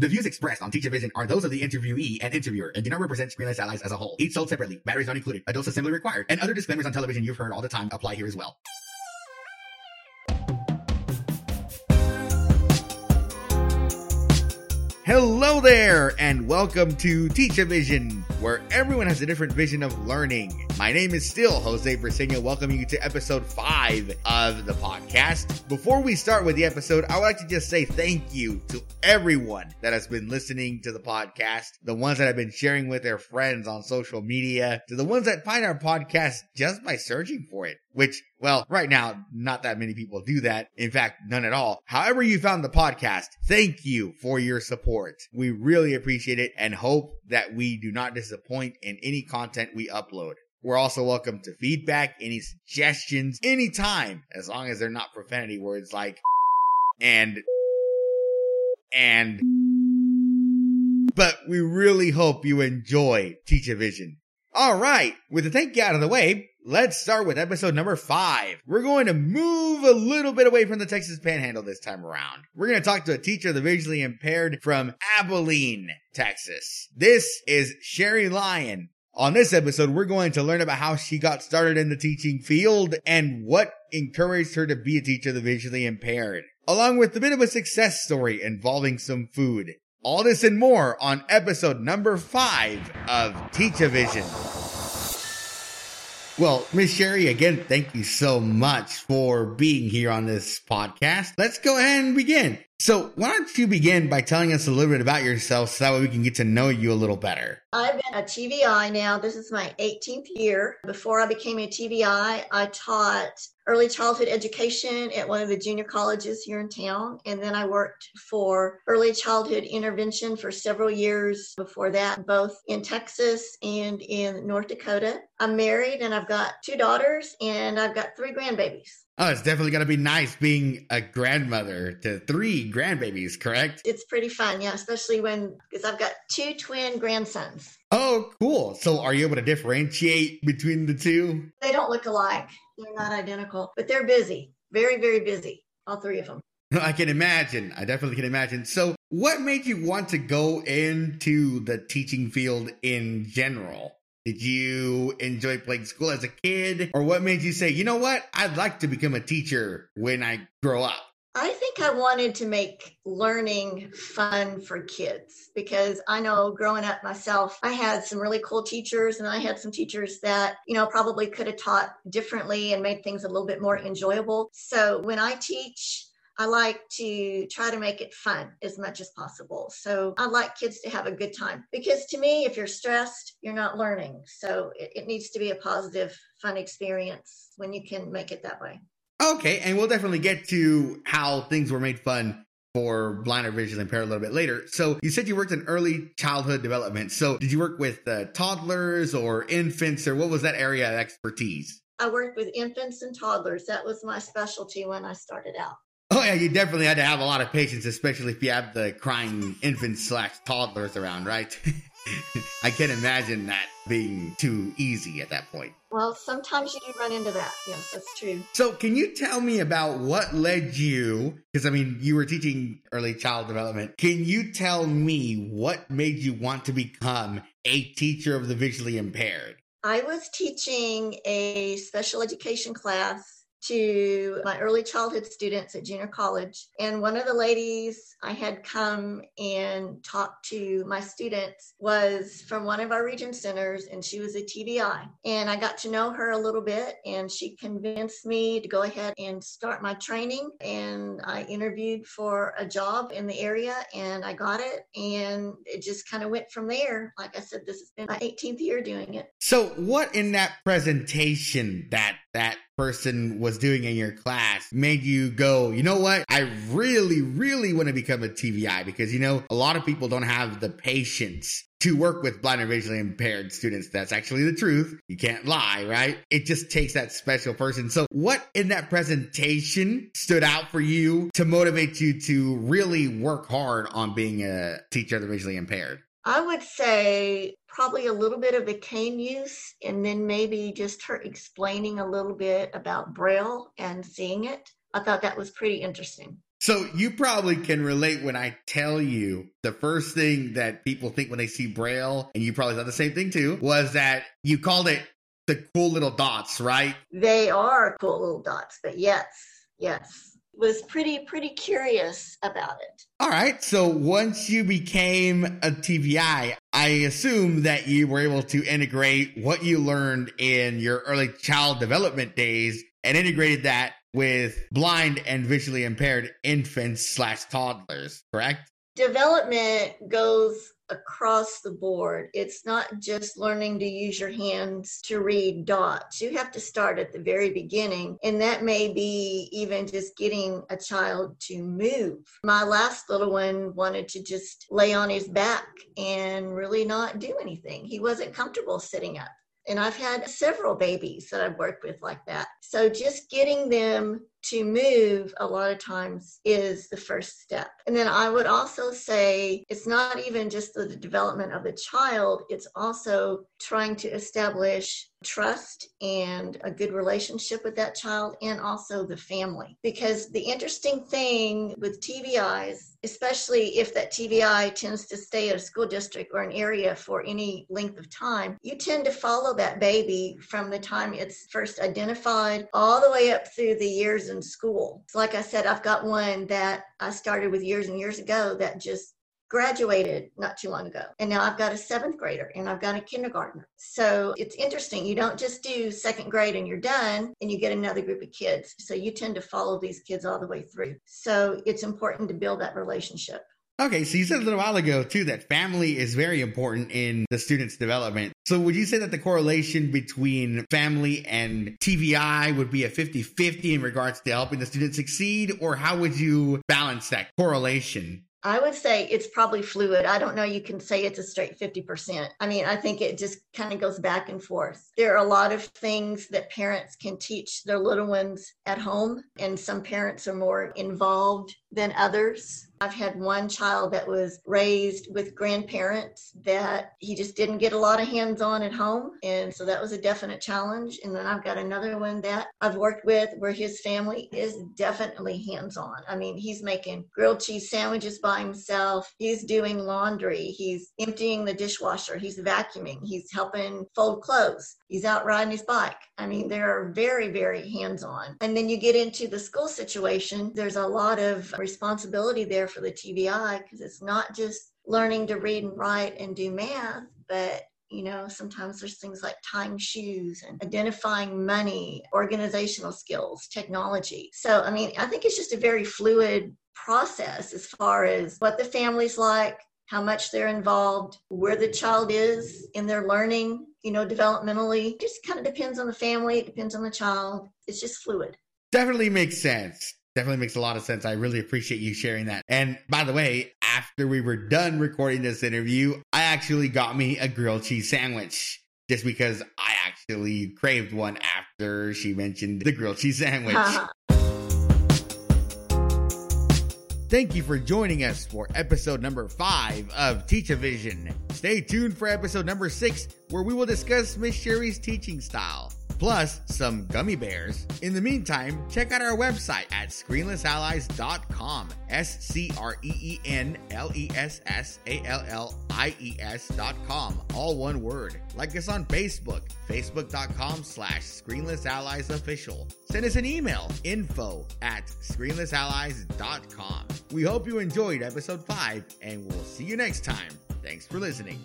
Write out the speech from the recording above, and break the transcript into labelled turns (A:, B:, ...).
A: The views expressed on Teach a Vision are those of the interviewee and interviewer and do not represent Screenless Allies as a whole. Each sold separately, batteries not included, a dose assembly required, and other disclaimers on television you've heard all the time apply here as well. Hello there, and welcome to Teach a Vision, where everyone has a different vision of learning. My name is still Jose Briseño, welcoming you to episode five of the podcast. Before we start with the episode, I would like to just say thank you to everyone that has been listening to the podcast, the ones that have been sharing with their friends on social media, to the ones that find our podcast just by searching for it which, well, right now, not that many people do that. In fact, none at all. However you found the podcast, thank you for your support. We really appreciate it and hope that we do not disappoint in any content we upload. We're also welcome to feedback, any suggestions, anytime, as long as they're not profanity words like and and but we really hope you enjoy Teach a Vision. All right, with the thank you out of the way, Let's start with episode number five. We're going to move a little bit away from the Texas Panhandle this time around. We're going to talk to a teacher of the visually impaired from Abilene, Texas. This is Sherry Lyon. On this episode, we're going to learn about how she got started in the teaching field and what encouraged her to be a teacher of the visually impaired, along with a bit of a success story involving some food. All this and more on episode number five of Teach a Vision. Well, Miss Sherry, again, thank you so much for being here on this podcast. Let's go ahead and begin. So, why don't you begin by telling us a little bit about yourself so that way we can get to know you a little better?
B: I've been a TVI now. This is my 18th year. Before I became a TVI, I taught early childhood education at one of the junior colleges here in town. And then I worked for early childhood intervention for several years before that, both in Texas and in North Dakota. I'm married and I've got two daughters and I've got three grandbabies.
A: Oh, it's definitely going to be nice being a grandmother to three grandbabies, correct?
B: It's pretty fun, yeah, especially when, because I've got two twin grandsons.
A: Oh, cool. So are you able to differentiate between the two?
B: They don't look alike. They're not identical, but they're busy. Very, very busy. All three of them.
A: I can imagine. I definitely can imagine. So, what made you want to go into the teaching field in general? Did you enjoy playing school as a kid? Or what made you say, you know what? I'd like to become a teacher when I grow up?
B: I think I wanted to make learning fun for kids because I know growing up myself, I had some really cool teachers and I had some teachers that, you know, probably could have taught differently and made things a little bit more enjoyable. So when I teach, I like to try to make it fun as much as possible. So I like kids to have a good time because to me, if you're stressed, you're not learning. So it, it needs to be a positive, fun experience when you can make it that way.
A: Okay, and we'll definitely get to how things were made fun for blind or visually impaired a little bit later. So you said you worked in early childhood development. So did you work with uh, toddlers or infants, or what was that area of expertise?
B: I worked with infants and toddlers. That was my specialty when I started out.
A: Oh yeah, you definitely had to have a lot of patience, especially if you have the crying infants slash toddlers around, right? I can't imagine that being too easy at that point.
B: Well, sometimes you do run into that. Yes, that's true.
A: So, can you tell me about what led you? Because, I mean, you were teaching early child development. Can you tell me what made you want to become a teacher of the visually impaired?
B: I was teaching a special education class to my early childhood students at junior college. And one of the ladies I had come and talked to my students was from one of our region centers, and she was a TVI. And I got to know her a little bit, and she convinced me to go ahead and start my training. And I interviewed for a job in the area, and I got it. And it just kind of went from there. Like I said, this has been my 18th year doing it.
A: So, what in that presentation that that person was doing in your class made you go, you know what? I really, really want to become a TVI because, you know, a lot of people don't have the patience to work with blind or visually impaired students. That's actually the truth. You can't lie, right? It just takes that special person. So what in that presentation stood out for you to motivate you to really work hard on being a teacher of the visually impaired?
B: I would say probably a little bit of the cane use and then maybe just her explaining a little bit about Braille and seeing it. I thought that was pretty interesting.
A: So you probably can relate when I tell you the first thing that people think when they see Braille, and you probably thought the same thing too, was that you called it the cool little dots, right?
B: They are cool little dots, but yes, yes. Was pretty pretty curious about it.
A: All right. So once you became a TVI, I assume that you were able to integrate what you learned in your early child development days and integrated that with blind and visually impaired infants slash toddlers, correct?
B: Development goes across the board. It's not just learning to use your hands to read dots. You have to start at the very beginning, and that may be even just getting a child to move. My last little one wanted to just lay on his back and really not do anything. He wasn't comfortable sitting up. And I've had several babies that I've worked with like that. So just getting them to move a lot of times is the first step. And then I would also say it's not even just the development of the child, it's also trying to establish trust and a good relationship with that child and also the family. Because the interesting thing with TVIs, especially if that TVI tends to stay at a school district or an area for any length of time, you tend to follow that baby from the time it's first identified all the way up through the years in school. Like I said, I've got one that I started with years and years ago that just graduated not too long ago. And now I've got a seventh grader and I've got a kindergartner. So it's interesting. You don't just do second grade and you're done and you get another group of kids. So you tend to follow these kids all the way through. So it's important to build that relationship.
A: Okay, so you said a little while ago too that family is very important in the student's development. So would you say that the correlation between family and TVI would be a 50-50 in regards to helping the student succeed or how would you balance that correlation?
B: I would say it's probably fluid. I don't know you can say it's a straight 50%. I mean, I think it just kind of goes back and forth. There are a lot of things that parents can teach their little ones at home, and some parents are more involved than others. I've had one child that was raised with grandparents that he just didn't get a lot of hands on at home. And so that was a definite challenge. And then I've got another one that I've worked with where his family is definitely hands on. I mean, he's making grilled cheese sandwiches by himself, he's doing laundry, he's emptying the dishwasher, he's vacuuming, he's helping fold clothes, he's out riding his bike. I mean, they're very, very hands on. And then you get into the school situation, there's a lot of responsibility there for the TVI because it's not just learning to read and write and do math, but you know, sometimes there's things like tying shoes and identifying money, organizational skills, technology. So, I mean, I think it's just a very fluid process as far as what the family's like, how much they're involved, where the child is in their learning, you know, developmentally. It just kind of depends on the family, it depends on the child. It's just fluid.
A: Definitely makes sense. Definitely makes a lot of sense. I really appreciate you sharing that. And by the way, after we were done recording this interview, I actually got me a grilled cheese sandwich just because I actually craved one after she mentioned the grilled cheese sandwich. Thank you for joining us for episode number five of Teach a Vision. Stay tuned for episode number six, where we will discuss Miss Sherry's teaching style plus some gummy bears. In the meantime, check out our website at screenlessallies.com. S C R E E N L E S S A L L I E S.com. All one word. Like us on Facebook, facebook.com slash screenlessalliesofficial. Send us an email, info at screenlessallies.com. We hope you enjoyed episode 5, and we'll see you next time. Thanks for listening.